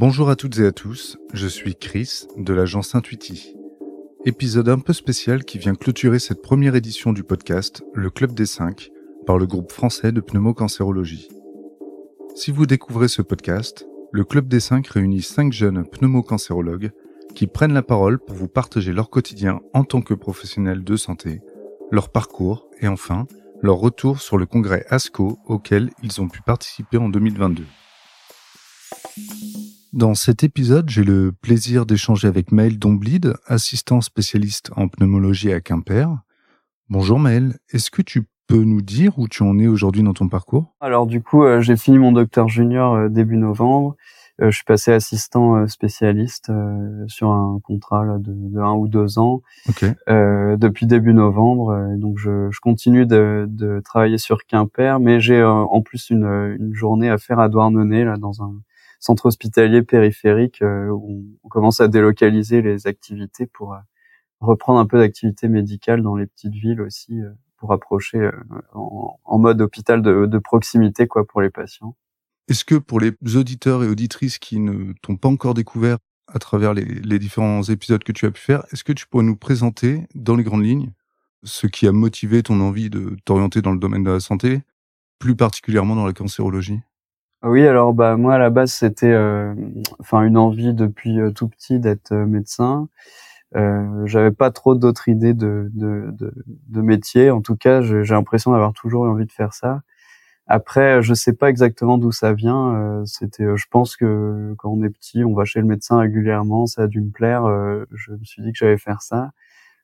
Bonjour à toutes et à tous, je suis Chris de l'agence Intuiti. Épisode un peu spécial qui vient clôturer cette première édition du podcast Le Club des 5 par le groupe français de pneumocancérologie. Si vous découvrez ce podcast, le Club des 5 réunit 5 jeunes pneumocancérologues qui prennent la parole pour vous partager leur quotidien en tant que professionnels de santé, leur parcours et enfin leur retour sur le congrès ASCO auquel ils ont pu participer en 2022. Dans cet épisode, j'ai le plaisir d'échanger avec Maël Domblide, assistant spécialiste en pneumologie à Quimper. Bonjour Maël, est-ce que tu peux nous dire où tu en es aujourd'hui dans ton parcours? Alors du coup, euh, j'ai fini mon docteur junior euh, début novembre. Euh, je suis passé assistant spécialiste sur un contrat de, de, un ou deux ans depuis début novembre. donc je, je continue de, de, travailler sur Quimper, mais j'ai en plus une, une, journée à faire à Douarnenez là dans un centre hospitalier périphérique euh, où on commence à délocaliser les activités pour euh, reprendre un peu d'activité médicale dans les petites villes aussi euh, pour approcher en, mode hôpital de, proximité quoi pour les patients. Est-ce que pour les auditeurs et auditrices qui ne t'ont pas encore découvert à travers les, différents épisodes que tu as pu faire, est-ce que tu pourrais nous présenter dans les grandes lignes ce qui a motivé ton envie de t'orienter dans le domaine de la santé, plus particulièrement dans la cancérologie? Oui, alors bah moi à la base c'était euh, enfin une envie depuis euh, tout petit d'être euh, médecin. Euh, j'avais pas trop d'autres idées de, de, de, métier. En tout cas, j'ai l'impression d'avoir toujours eu envie de faire ça. Après, je sais pas exactement d'où ça vient. C'était, je pense que quand on est petit, on va chez le médecin régulièrement. Ça a dû me plaire. je me suis dit que j'allais faire ça.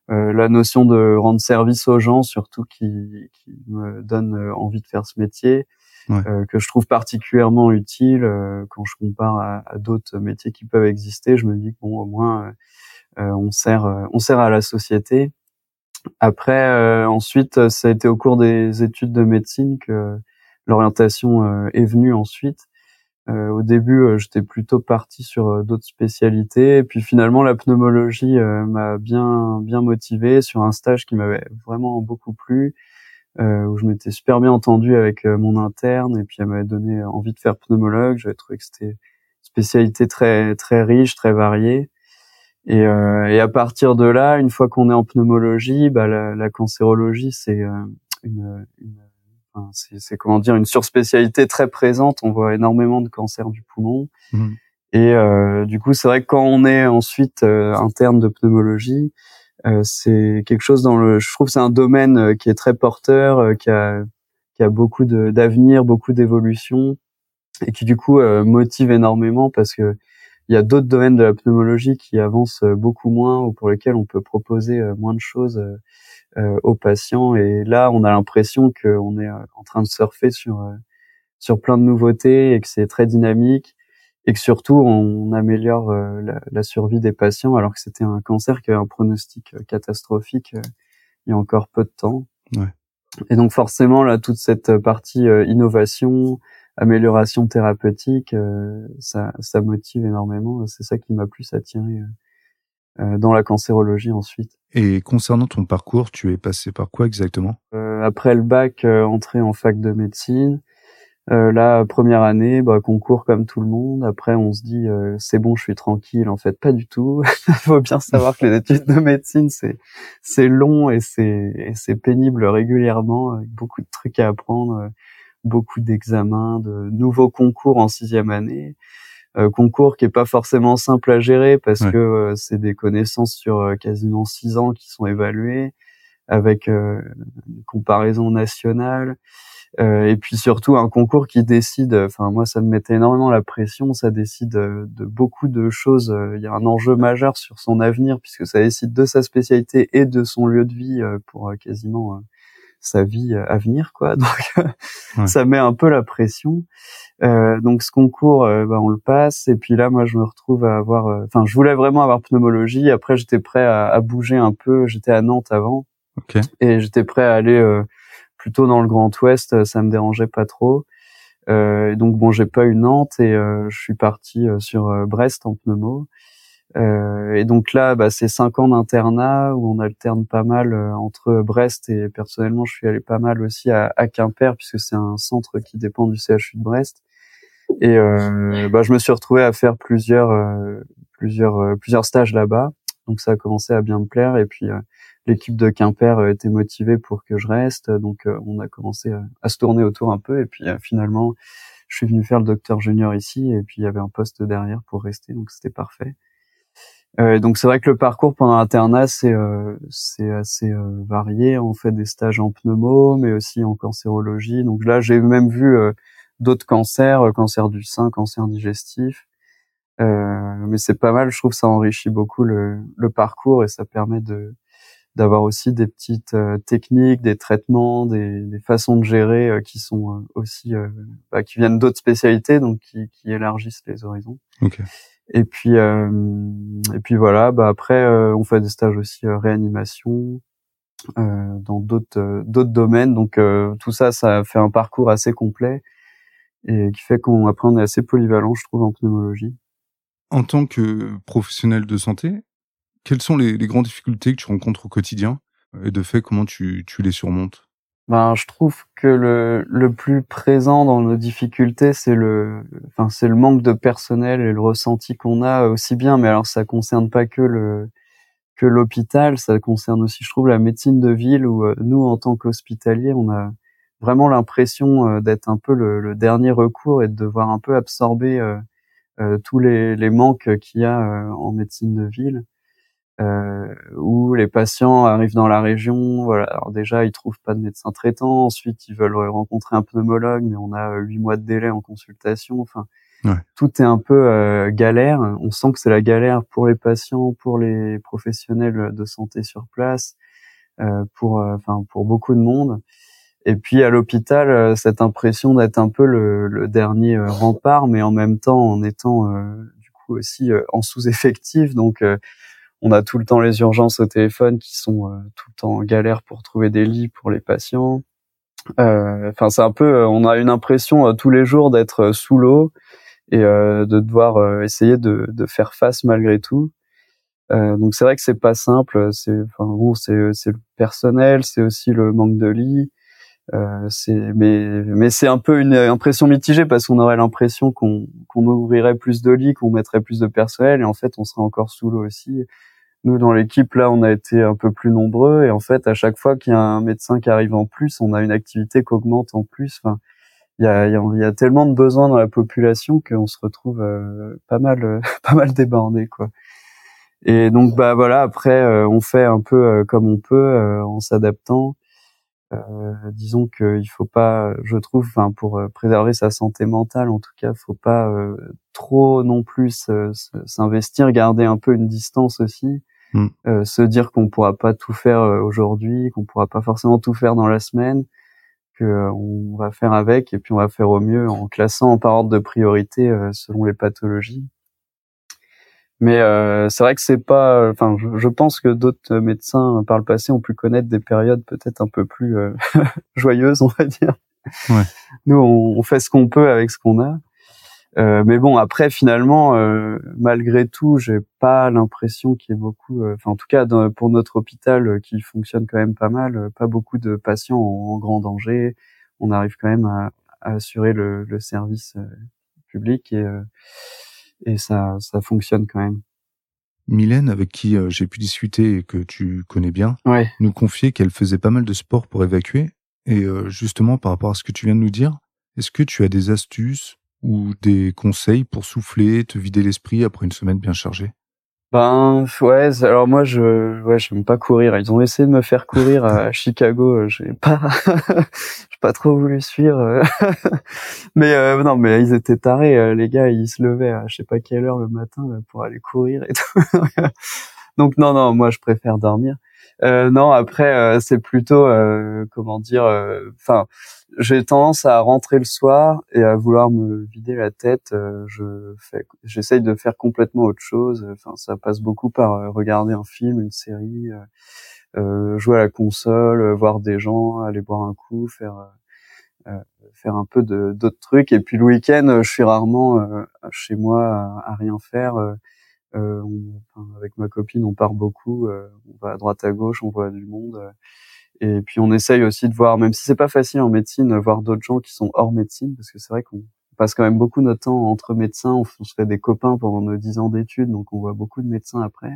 la notion de rendre service aux gens, surtout, qui, qui me donne envie de faire ce métier euh, que je trouve particulièrement utile euh, quand je compare à, à d'autres métiers qui peuvent exister. Je me dis que bon, au moins, euh, on sert, on sert à la société. Après, ensuite, ça a été au cours des études de médecine que l'orientation est venue ensuite. Euh, au début, j'étais plutôt parti sur d'autres spécialités, et puis finalement, la pneumologie m'a bien bien motivé sur un stage qui m'avait vraiment beaucoup plu, euh, où je m'étais super bien entendu avec euh, mon interne et puis elle m'avait donné envie de faire pneumologue. J'avais trouvé que c'était une spécialité très très riche, très variée. Et, euh, et à partir de là, une fois qu'on est en pneumologie, bah, la, la cancérologie c'est euh, une, une enfin, c'est comment dire une surspécialité très présente. On voit énormément de cancers du poumon. Mmh. Et euh, du coup, c'est vrai que quand on est ensuite interne de pneumologie, euh, c'est quelque chose dans le, je trouve c'est un domaine euh, qui est très porteur, euh, qui a qui a beaucoup d'avenir, beaucoup d'évolution et qui du coup motive énormément parce que il y a d'autres domaines de la pneumologie qui avancent beaucoup moins ou pour lesquels on peut proposer moins de choses aux patients. Et là, on a l'impression qu'on est en train de surfer sur sur plein de nouveautés et que c'est très dynamique et que surtout on améliore euh, la, survie des patients alors que c'était un cancer qui avait un pronostic euh, catastrophique euh, il y a encore peu de temps. Ouais. Et donc forcément là toute cette partie innovation, amélioration thérapeutique, ça, ça motive énormément. C'est ça qui m'a plus attiré dans la cancérologie ensuite. Et concernant ton parcours, tu es passé par quoi exactement? Après le bac, entré en fac de médecine. Euh, la première année, bah, concours comme tout le monde. Après, on se dit euh, c'est bon, je suis tranquille. En fait, pas du tout. Il faut bien savoir que les études de médecine c'est c'est long et c'est c'est pénible régulièrement, avec beaucoup de trucs à apprendre, euh, beaucoup d'examens, de nouveaux concours en sixième année. Euh, concours qui est pas forcément simple à gérer parce que c'est des connaissances sur quasiment six ans qui sont évaluées avec une comparaison nationale. Euh, et puis surtout un concours qui décide, enfin moi ça me mettait énormément la pression, ça décide de beaucoup de choses, euh, il y a un enjeu majeur sur son avenir puisque ça décide de sa spécialité et de son lieu de vie euh, pour quasiment sa vie à venir quoi. Donc ça met un peu la pression. Euh, donc ce concours, bah, on le passe et puis là moi je me retrouve à avoir, enfin je voulais vraiment avoir pneumologie. Après j'étais prêt à, à, bouger un peu. J'étais à Nantes avant okay. et j'étais prêt à aller plutôt dans le Grand Ouest, euh, ça me dérangeait pas trop. Euh, donc bon, j'ai pas eu Nantes et euh, je suis parti sur Brest en pneumo. et donc là, bah, c'est cinq ans d'internat où on alterne pas mal entre Brest et personnellement, je suis allé pas mal aussi à, à Quimper puisque c'est un centre qui dépend du CHU de Brest. Et bah, je me suis retrouvé à faire plusieurs plusieurs plusieurs stages là-bas. Donc ça a commencé à bien me plaire. Et puis l'équipe de Quimper était motivée pour que je reste. Donc on a commencé à, se tourner autour un peu. Et puis finalement, je suis venu faire le docteur junior ici. Et puis il y avait un poste derrière pour rester. Donc c'était parfait. Euh, donc c'est vrai que le parcours pendant l'internat c'est euh, assez euh, varié. On fait des stages en pneumo, mais aussi en cancérologie. Donc là j'ai même vu euh, d'autres cancers, cancer du sein, cancer digestif. mais c'est pas mal, je trouve ça enrichit beaucoup le, le parcours et ça permet de d'avoir aussi des petites techniques, des traitements, des, des, façons de gérer qui sont aussi bah, qui viennent d'autres spécialités, donc qui, qui élargissent les horizons. Okay. Et puis euh, et puis voilà, bah après euh, on fait des stages aussi euh, réanimation dans d'autres d'autres domaines. Donc tout ça, ça fait un parcours assez complet et qui fait qu'on après on est assez polyvalent, je trouve, en pneumologie. En tant que professionnel de santé, quelles sont les, les grandes difficultés que tu rencontres au quotidien et de fait comment tu, tu les surmontes? Ben, je trouve que le, le plus présent dans nos difficultés, c'est le, enfin, c'est le manque de personnel et le ressenti qu'on a aussi bien. Mais alors, ça concerne pas que le, que l'hôpital, ça concerne aussi, je trouve, la médecine de ville où euh, nous, en tant qu'hospitaliers, on a vraiment l'impression euh, d'être un peu le, le, dernier recours et de devoir un peu absorber euh, tous les, les manques qu'il y a en médecine de ville euh, où les patients arrivent dans la région. Voilà, alors déjà ils trouvent pas de médecin traitant, ensuite ils veulent rencontrer un pneumologue, mais on a huit mois de délai en consultation. Enfin, ouais. tout est un peu euh, galère. On sent que c'est la galère pour les patients, pour les professionnels de santé sur place, euh, pour euh, enfin pour beaucoup de monde. Et puis à l'hôpital, euh, cette impression d'être un peu le, le, dernier rempart, mais en même temps en étant du coup aussi en sous-effectif, donc on a tout le temps les urgences au téléphone qui sont euh, tout le temps en galère pour trouver des lits pour les patients. Euh, enfin, c'est un peu, euh, on a une impression tous les jours d'être sous l'eau et de devoir essayer de, de, faire face malgré tout. donc c'est vrai que c'est pas simple. C'est, enfin bon, c'est c'est le personnel, c'est aussi le manque de lits. Euh, c'est mais mais c'est un peu une impression mitigée parce qu'on aurait l'impression qu'on qu'on ouvrirait plus de lits, qu'on mettrait plus de personnel et en fait on serait encore sous l'eau aussi. Nous, dans l'équipe, là, on a été un peu plus nombreux et en fait, à chaque fois qu'il y a un médecin qui arrive en plus, on a une activité qui augmente en plus. Il y a, y a, tellement de besoins dans la population qu'on se retrouve euh, pas mal, pas mal débordé, quoi. Et donc, bah voilà, après, euh, on fait un peu euh, comme on peut en s'adaptant. disons qu'il faut pas, je trouve, pour préserver sa santé mentale, en tout cas, faut pas trop non plus s'investir, garder un peu une distance aussi Mm. Euh, se dire qu'on pourra pas tout faire euh, aujourd'hui, qu'on pourra pas forcément tout faire dans la semaine, que euh, on va faire avec et puis on va faire au mieux en classant par ordre de priorité selon les pathologies. Mais c'est vrai que c'est pas. Enfin, je, pense que d'autres médecins par le passé ont pu connaître des périodes peut-être un peu plus joyeuses, on va dire. Ouais. Nous, on, on fait ce qu'on peut avec ce qu'on a. Euh, mais bon, après finalement, euh, malgré tout, j'ai pas l'impression qu'il y ait beaucoup. Euh, enfin, en tout cas, pour notre hôpital, qui fonctionne quand même pas mal, pas beaucoup de patients en, grand danger. On arrive quand même à, à assurer le, le service public et et ça ça fonctionne quand même. Mylène, avec qui j'ai pu discuter et que tu connais bien, ouais. nous confiait qu'elle faisait pas mal de sport pour évacuer. Et justement, par rapport à ce que tu viens de nous dire, est-ce que tu as des astuces ou des conseils pour souffler, te vider l'esprit après une semaine bien chargée? Ben ouais, alors moi je ouais, j'aime pas courir. Ils ont essayé de me faire courir à Chicago, euh, j'ai pas j'ai pas trop voulu suivre. Euh. mais euh, non, mais ils étaient tarés les gars, ils se levaient à je sais pas quelle heure le matin pour aller courir et tout. Donc non non, moi je préfère dormir. Euh, non, après euh, c'est plutôt euh, comment dire. Enfin, j'ai tendance à rentrer le soir et à vouloir me vider la tête. je fais, j'essaye de faire complètement autre chose. Enfin, ça passe beaucoup par regarder un film, une série, jouer à la console, voir des gens, aller boire un coup, faire faire un peu d'autres trucs. Et puis le week-end, je suis rarement chez moi à, rien faire. On, avec ma copine, on part beaucoup, euh, on va à droite à gauche, on voit du monde. Euh, et puis on essaye aussi de voir, même si c'est pas facile en médecine, voir d'autres gens qui sont hors médecine, parce que c'est vrai qu'on passe quand même beaucoup notre temps entre médecins. On, se fait des copains pendant nos dix ans d'études, donc on voit beaucoup de médecins après.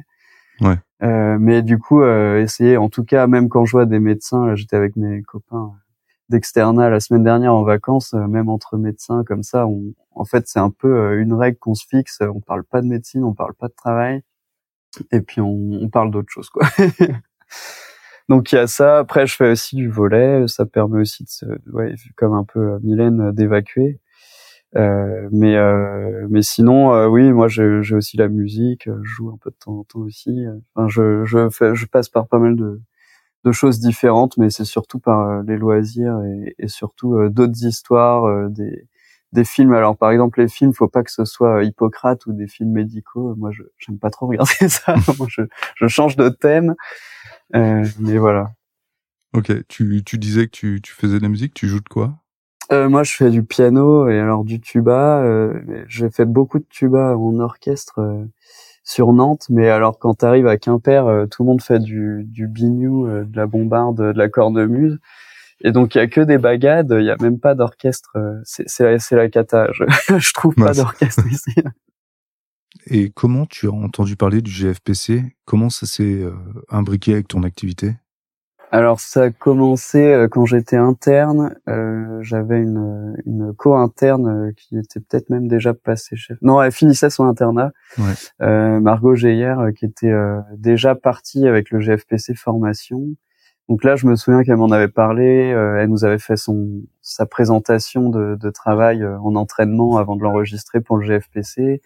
Ouais. Euh, mais du coup, euh, essayer, en tout cas, même quand je vois des médecins, là, j'étais avec mes copains d'externat la semaine dernière en vacances, euh, même entre médecins comme ça, on, en fait, c'est un peu euh, une règle qu'on se fixe. On parle pas de médecine, on parle pas de travail, et puis on, on parle d'autre chose, quoi. Donc il y a ça. Après, je fais aussi du volet. Ça permet aussi de, se, ouais, comme un peu euh, Mylène, d'évacuer. Euh, mais euh, mais sinon, euh, oui, moi j'ai aussi la musique. Je joue un peu de temps en temps aussi. Enfin, je je je passe par pas mal de de choses différentes, mais c'est surtout par les loisirs et, et surtout d'autres histoires, des des films. Alors par exemple les films, faut pas que ce soit Hippocrate ou des films médicaux. Moi, je j'aime pas trop regarder ça. moi, je je change de thème. Euh, mais voilà. Ok, tu, tu disais que tu, tu faisais de la musique, tu joues de quoi? Euh, Moi, je fais du piano et alors du tuba. Euh, j'ai fait beaucoup de tuba en orchestre euh, sur Nantes, mais alors quand tu arrives à Quimper, euh, tout le monde fait du, du biniou, de la bombarde, de la cornemuse. Et donc il y a que des bagades, il y a même pas d'orchestre. C'est la, la cata. Je, je trouve pas d'orchestre ici. Et comment tu as entendu parler du GFPC Comment ça s'est euh, imbriqué avec ton activité? Alors ça a commencé euh, quand j'étais interne. Euh, J'avais une, une co-interne euh, qui était peut-être même déjà passée chef. Non, elle finissait son internat. Ouais. Euh, Margot Geyer, qui était déjà partie avec le GFPC formation. Donc là, je me souviens qu'elle m'en avait parlé. elle nous avait fait son sa présentation de, de travail en entraînement avant de l'enregistrer pour le GFPC.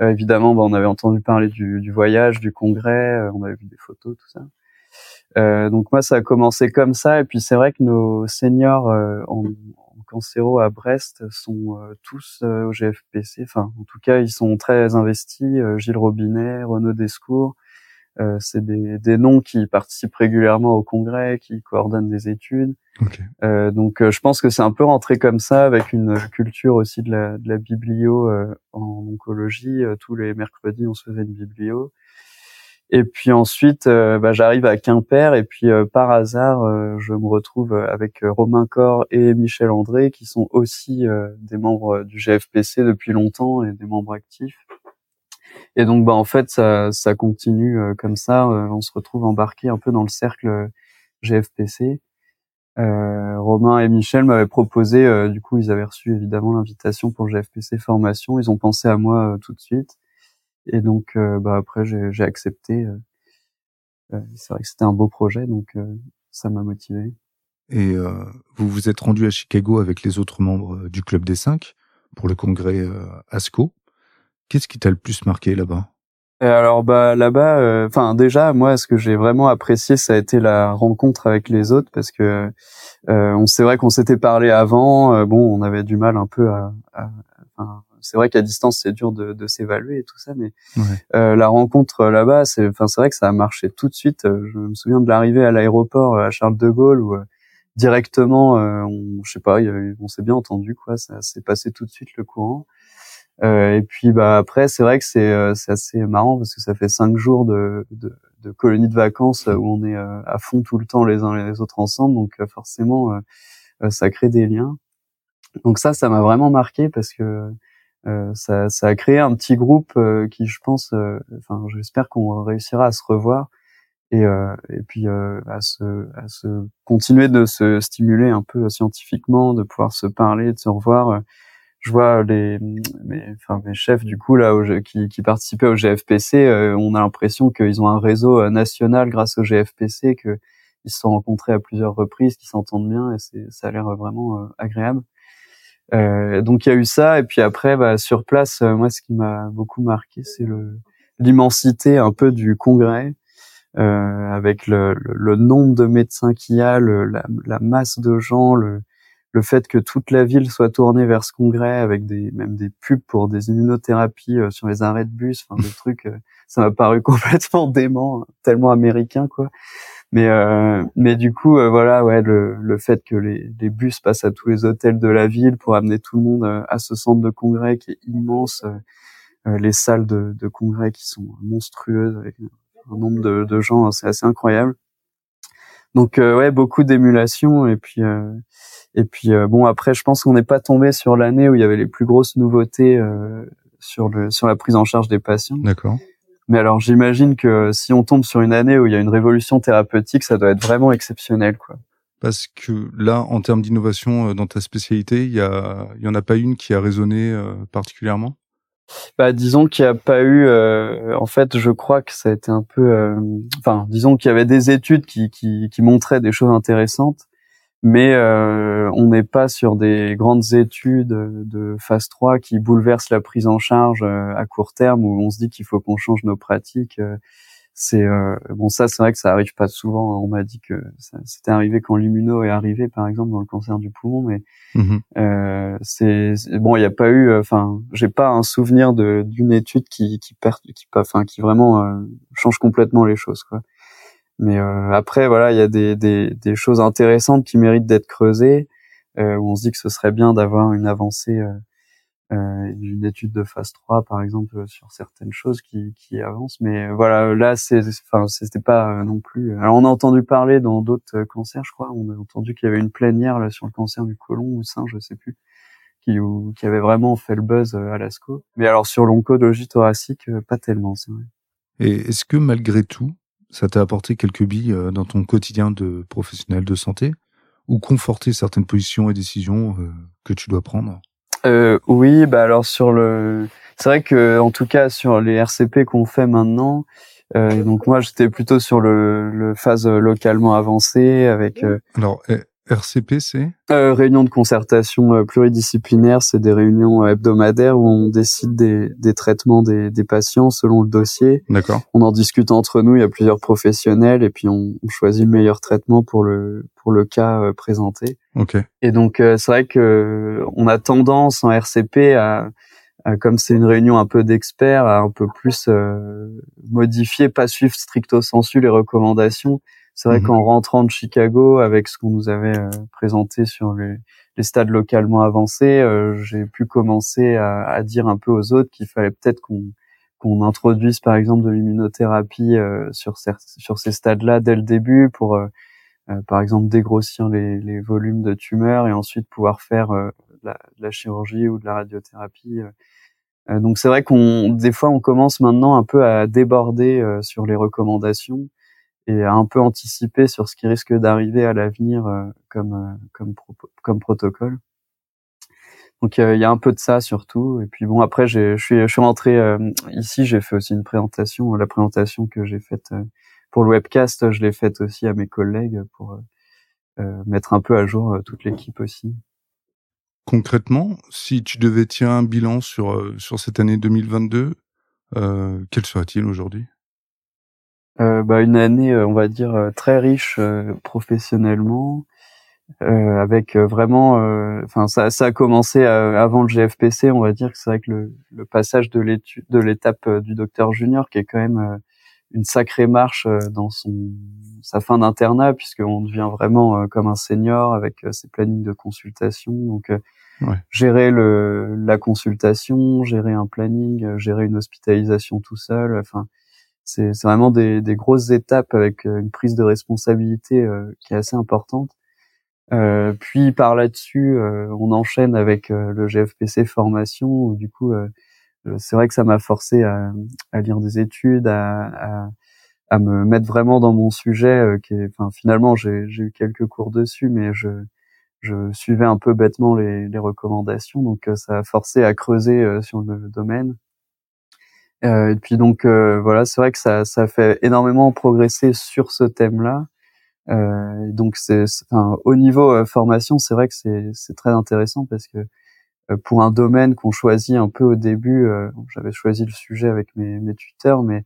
Euh, évidemment, bah, on avait entendu parler du, du voyage, du congrès, euh, on avait vu des photos, tout ça. Euh, donc moi, ça a commencé comme ça. Et puis c'est vrai que nos seniors euh, en, en cancéro à Brest sont tous au GFPC. Enfin, en tout cas, ils sont très investis. Gilles Robinet, Renaud Descours, euh, c'est des, des, noms qui participent régulièrement au congrès, qui coordonnent des études. Euh, donc, euh, je pense que c'est un peu rentré comme ça, avec une culture aussi de la, de la biblio en oncologie. tous les mercredis, on se faisait une biblio. Et puis ensuite, bah, j'arrive à Quimper et puis par hasard, je me retrouve avec Romain Corr et Michel André, qui sont aussi des membres du GFPC depuis longtemps et des membres actifs. Et donc, bah, en fait, ça, ça continue euh, comme ça. Euh, on se retrouve embarqué un peu dans le cercle GFPC. Euh, Romain et Michel m'avaient proposé, euh, du coup, ils avaient reçu évidemment l'invitation pour GFPC formation. Ils ont pensé à moi tout de suite. Et donc, bah, après, j'ai accepté. C'est vrai que c'était un beau projet, donc ça m'a motivé. Et vous vous êtes rendu à Chicago avec les autres membres du Club des Cinq pour le congrès ASCO. Qu'est-ce qui t'a le plus marqué là-bas? Alors bah là-bas, euh, enfin déjà moi ce que j'ai vraiment apprécié ça a été la rencontre avec les autres parce que euh, on c'est vrai qu'on s'était parlé avant, euh, bon on avait du mal un peu à, c'est vrai qu'à distance c'est dur de, de s'évaluer et tout ça, mais la rencontre là-bas c'est enfin c'est vrai que ça a marché tout de suite. Je me souviens de l'arrivée à l'aéroport à Charles de Gaulle où directement on je sais pas on s'est bien entendu quoi, ça s'est passé tout de suite le courant. Euh, et puis bah après c'est vrai que c'est euh, c'est assez marrant parce que ça fait cinq jours de, de, de colonie de vacances où on est euh, à fond tout le temps les uns les autres ensemble donc forcément ça crée des liens. Donc ça ça m'a vraiment marqué parce que ça, ça a créé un petit groupe qui je pense enfin j'espère qu'on réussira à se revoir et, et puis à se à se continuer de se stimuler un peu scientifiquement de pouvoir se parler de se revoir je vois les mes, enfin, mes chefs du coup là qui, qui participaient au GFPC, euh, on a l'impression qu'ils ont un réseau euh, national grâce au GFPC, que ils se sont rencontrés à plusieurs reprises, qu'ils s'entendent bien et ça a l'air vraiment euh, agréable. Euh, donc il y a eu ça et puis après bah, sur place, moi ce qui m'a beaucoup marqué c'est le l'immensité un peu du congrès. avec le, le, nombre de médecins qu'il y a, le, la, la, masse de gens, le, le fait que toute la ville soit tournée vers ce congrès avec des même des pubs pour des immunothérapies euh, sur les arrêts de bus, enfin des trucs, euh, ça m'a paru complètement dément, tellement américain quoi. Mais euh, mais du coup voilà ouais le, le fait que les, les bus passent à tous les hôtels de la ville pour amener tout le monde à ce centre de congrès qui est immense, les salles de, de congrès qui sont monstrueuses avec un nombre de, de gens, c'est assez incroyable. Donc ouais beaucoup d'émulation et puis Et puis bon après, je pense qu'on n'est pas tombé sur l'année où il y avait les plus grosses nouveautés sur le sur la prise en charge des patients. D'accord. Mais alors j'imagine que si on tombe sur une année où il y a une révolution thérapeutique, ça doit être vraiment exceptionnel, quoi. Parce que là, en termes d'innovation dans ta spécialité, il y a, il y en a pas une qui a résonné particulièrement? Bah, disons qu'il n'y a pas eu. Euh, en fait, je crois que ça a été un peu. Euh, enfin, disons qu'il y avait des études qui, qui, qui montraient des choses intéressantes, mais euh, on n'est pas sur des grandes études de phase 3 qui bouleversent la prise en charge à court terme où on se dit qu'il faut qu'on change nos pratiques c'est euh, bon ça c'est vrai que ça arrive pas souvent on m'a dit que c'était arrivé quand l'immuno est arrivé par exemple dans le cancer du poumon mais mmh euh, c'est bon il n'y a pas eu enfin j'ai pas un souvenir d'une étude qui qui perd qui enfin qui vraiment euh, change complètement les choses quoi mais euh, après voilà il y a des, des des choses intéressantes qui méritent d'être creusées euh, où on se dit que ce serait bien d'avoir une avancée euh, une étude de phase 3 par exemple sur certaines choses qui, qui avancent. Mais voilà là c'est enfin c'était pas non plus alors on a entendu parler dans d'autres cancers je crois. On a entendu qu'il y avait une plénière là sur le cancer du côlon ou sein je sais plus qui qui avait vraiment fait le buzz à l'ASCO mais alors sur l'oncologie thoracique pas tellement c'est vrai. Et est-ce que malgré tout ça t'a apporté quelques billes euh, dans ton quotidien de professionnel de santé ou conforté certaines positions et décisions euh, que tu dois prendre? Euh, oui, bah alors sur le, c'est vrai que en tout cas sur les RCP qu'on fait maintenant, euh, donc moi j'étais plutôt sur le, le phase localement avancée avec. Euh, alors RCP c'est? Euh, Réunion de concertation euh, pluridisciplinaire, c'est des réunions hebdomadaires où on décide des, des traitements des, des, patients selon le dossier. D'accord. On en discute entre nous, il y a plusieurs professionnels et puis on, on choisit le meilleur traitement pour le pour le cas euh, présenté. Ok. Et donc euh, c'est vrai que on a tendance en RCP à, à comme c'est une réunion un peu d'experts, à un peu plus modifier, pas suivre stricto sensu les recommandations c'est vrai mmh qu'en rentrant de Chicago, avec ce qu'on nous avait euh, présenté sur les, les, stades localement avancés, euh, j'ai pu commencer à, à, dire un peu aux autres qu'il fallait peut-être qu'on qu'on introduise par exemple de l'immunothérapie euh, sur ces, sur ces stades-là dès le début pour par exemple dégrossir les, les, volumes de tumeurs et ensuite pouvoir faire de la, de, la, chirurgie ou de la radiothérapie. donc c'est vrai qu'on des fois on commence maintenant un peu à déborder sur les recommandations et à un peu anticiper sur ce qui risque d'arriver à l'avenir euh, comme euh, comme comme protocole. Donc il y a un peu de ça surtout. Et puis bon après je suis je suis rentré euh, ici, j'ai fait aussi une présentation, la présentation que j'ai faite pour le webcast, je l'ai faite aussi à mes collègues pour mettre un peu à jour toute l'équipe aussi. Concrètement, si tu devais tirer un bilan sur sur cette année 2022, euh, quel serait-il aujourd'hui? Euh, bah, une année, euh, on va dire, euh, très riche euh, professionnellement, avec vraiment, enfin, ça, ça a commencé avant le GFPC, on va dire que c'est vrai que le, le passage de l'étude, de l'étape du docteur junior, qui est quand même une sacrée marche dans son sa fin d'internat, puisqu'on devient vraiment comme un senior avec ses plannings de consultation, donc Ouais. gérer le, la consultation, gérer un planning, gérer une hospitalisation tout seul. Enfin, c'est vraiment des, des, grosses étapes avec euh, une prise de responsabilité euh, qui est assez importante. Euh, puis par là-dessus, on enchaîne avec le GFPC formation où du coup, c'est vrai que ça m'a forcé à, lire des études, à, me mettre vraiment dans mon sujet. qui finalement, j'ai eu quelques cours dessus, mais je, je suivais un peu bêtement les, les recommandations, donc ça a forcé à creuser sur le domaine. Euh, et puis donc euh, voilà, c'est vrai que ça, ça fait énormément progresser sur ce thème-là. Euh, donc c'est, enfin, au niveau euh, formation, c'est vrai que c'est, c'est très intéressant parce que euh, pour un domaine qu'on choisit un peu au début, j'avais choisi le sujet avec mes, mes tuteurs, mais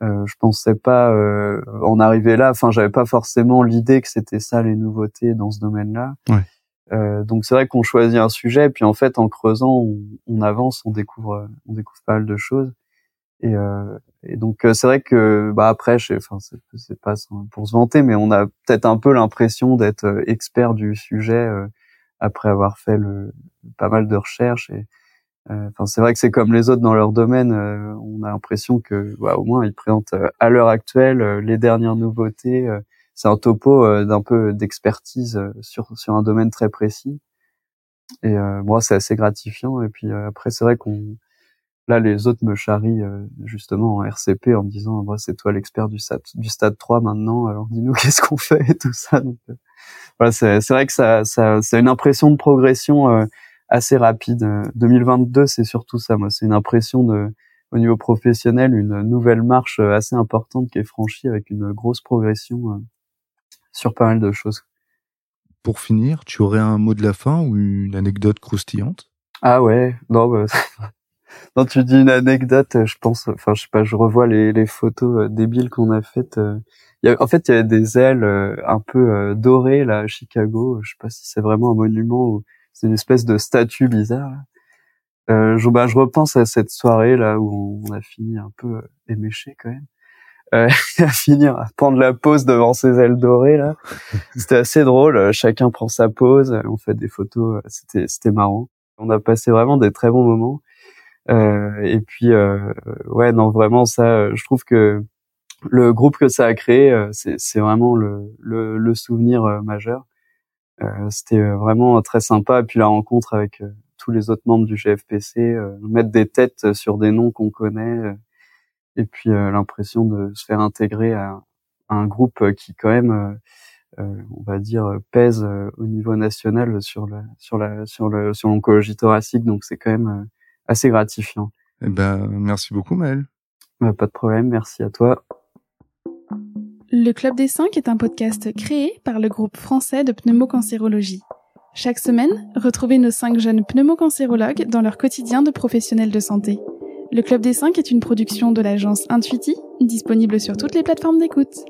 je pensais pas en arriver là. Enfin, j'avais pas forcément l'idée que c'était ça les nouveautés dans ce domaine-là. Ouais. donc c'est vrai qu'on choisit un sujet, puis en fait en creusant, on, on avance, on découvre, on découvre pas mal de choses. Et, euh, et donc euh, c'est vrai que bah après, enfin c'est pas pour se vanter, mais on a peut-être un peu l'impression d'être euh, expert du sujet euh, après avoir fait le, pas mal de recherches. Et enfin c'est vrai que c'est comme les autres dans leur domaine. on a l'impression que bah, au moins ils présentent à l'heure actuelle les dernières nouveautés. c'est un topo d'un peu d'expertise sur sur un domaine très précis. Et moi, c'est assez gratifiant. Et puis après, c'est vrai qu'on là, les autres me charrient justement en RCP en me disant, moi, c'est toi l'expert du stade du stade 3 maintenant. Alors dis-nous qu'est-ce qu'on fait et tout ça? Donc, voilà, c'est c'est vrai que ça ça c'est une impression de progression assez rapide. 2022, c'est surtout ça. Moi, c'est une impression de au niveau professionnel une nouvelle marche euh, assez importante qui est franchie avec une grosse progression euh, sur pas mal de choses. Pour finir, tu aurais un mot de la fin ou une anecdote croustillante? Ah ouais, non, bah, non, tu dis une anecdote, je pense, enfin, je sais pas, je revois les, les photos euh, débiles qu'on a faites. Il y a, en fait, il y a des ailes un peu dorées là à Chicago. Je sais pas si c'est vraiment un monument ou c'est une espèce de statue bizarre. Euh, je, bah, je repense à cette soirée là où on a fini un peu euh, éméché quand même. Euh, à finir à prendre la pause devant ces ailes dorées là. C'était assez drôle. Euh, chacun prend sa pause, on fait des photos. C'était c'était marrant. On a passé vraiment des très bons moments. Euh, et puis ouais non vraiment ça. Je trouve que le groupe que ça a créé, c'est vraiment le le, le souvenir majeur. C'était vraiment très sympa. Et puis la rencontre avec tous les autres membres du GFPC, euh, mettre des têtes sur des noms qu'on connaît, euh, et puis euh, l'impression de se faire intégrer à, un groupe qui quand même, on va dire, pèse au niveau national sur la sur la sur le sur l'oncologie thoracique. Donc c'est quand même assez gratifiant. Eh ben, merci beaucoup Maël. Bah, pas de problème, merci à toi. Le Club des 5 est un podcast créé par le groupe français de pneumocancérologie. Chaque semaine, retrouvez nos cinq jeunes pneumocancérologues dans leur quotidien de professionnels de santé. Le Club des 5 est une production de l'agence Intuiti, disponible sur toutes les plateformes d'écoute.